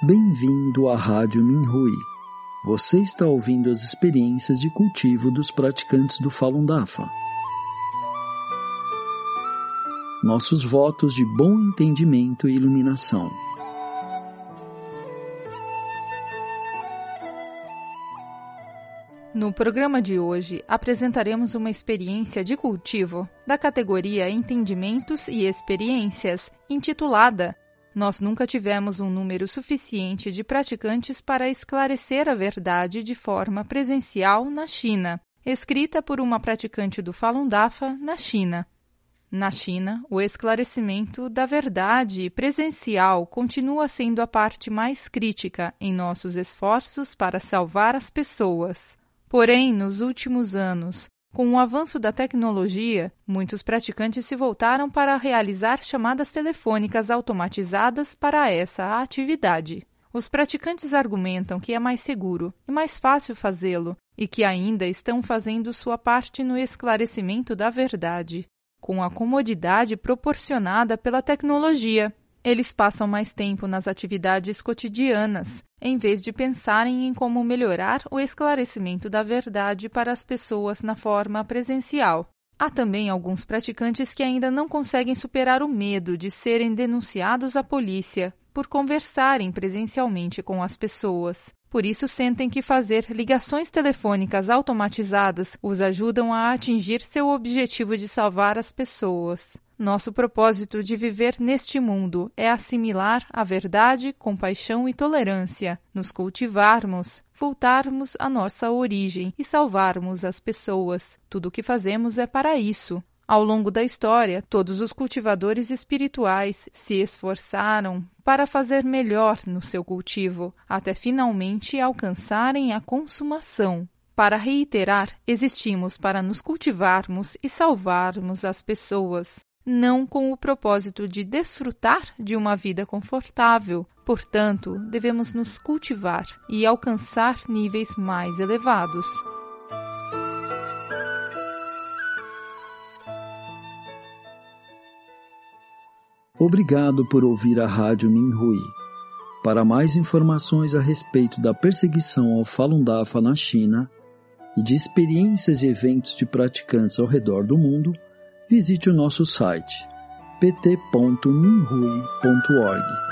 Bem-vindo à Rádio Minhui. Você está ouvindo as experiências de cultivo dos praticantes do Falun Dafa. Nossos votos de bom entendimento e iluminação. No programa de hoje, apresentaremos uma experiência de cultivo da categoria Entendimentos e Experiências, intitulada Nós nunca tivemos um número suficiente de praticantes para esclarecer a verdade de forma presencial na China, escrita por uma praticante do Falun Dafa na China. Na China, o esclarecimento da verdade presencial continua sendo a parte mais crítica em nossos esforços para salvar as pessoas. Porém, nos últimos anos, com o avanço da tecnologia, muitos praticantes se voltaram para realizar chamadas telefônicas automatizadas para essa atividade. Os praticantes argumentam que é mais seguro e mais fácil fazê-lo e que ainda estão fazendo sua parte no esclarecimento da verdade, com a comodidade proporcionada pela tecnologia. Eles passam mais tempo nas atividades cotidianas, em vez de pensarem em como melhorar o esclarecimento da verdade para as pessoas na forma presencial. Há também alguns praticantes que ainda não conseguem superar o medo de serem denunciados à polícia por conversarem presencialmente com as pessoas. Por isso, sentem que fazer ligações telefônicas automatizadas os ajudam a atingir seu objetivo de salvar as pessoas. Nosso propósito de viver neste mundo é assimilar a verdade, compaixão e tolerância, nos cultivarmos, voltarmos à nossa origem e salvarmos as pessoas. Tudo o que fazemos é para isso. Ao longo da história, todos os cultivadores espirituais se esforçaram para fazer melhor no seu cultivo, até finalmente alcançarem a consumação. Para reiterar, existimos para nos cultivarmos e salvarmos as pessoas não com o propósito de desfrutar de uma vida confortável. Portanto, devemos nos cultivar e alcançar níveis mais elevados. Obrigado por ouvir a Rádio Minhui. Para mais informações a respeito da perseguição ao Falun Dafa na China e de experiências e eventos de praticantes ao redor do mundo, visite o nosso site pt.minrui.org.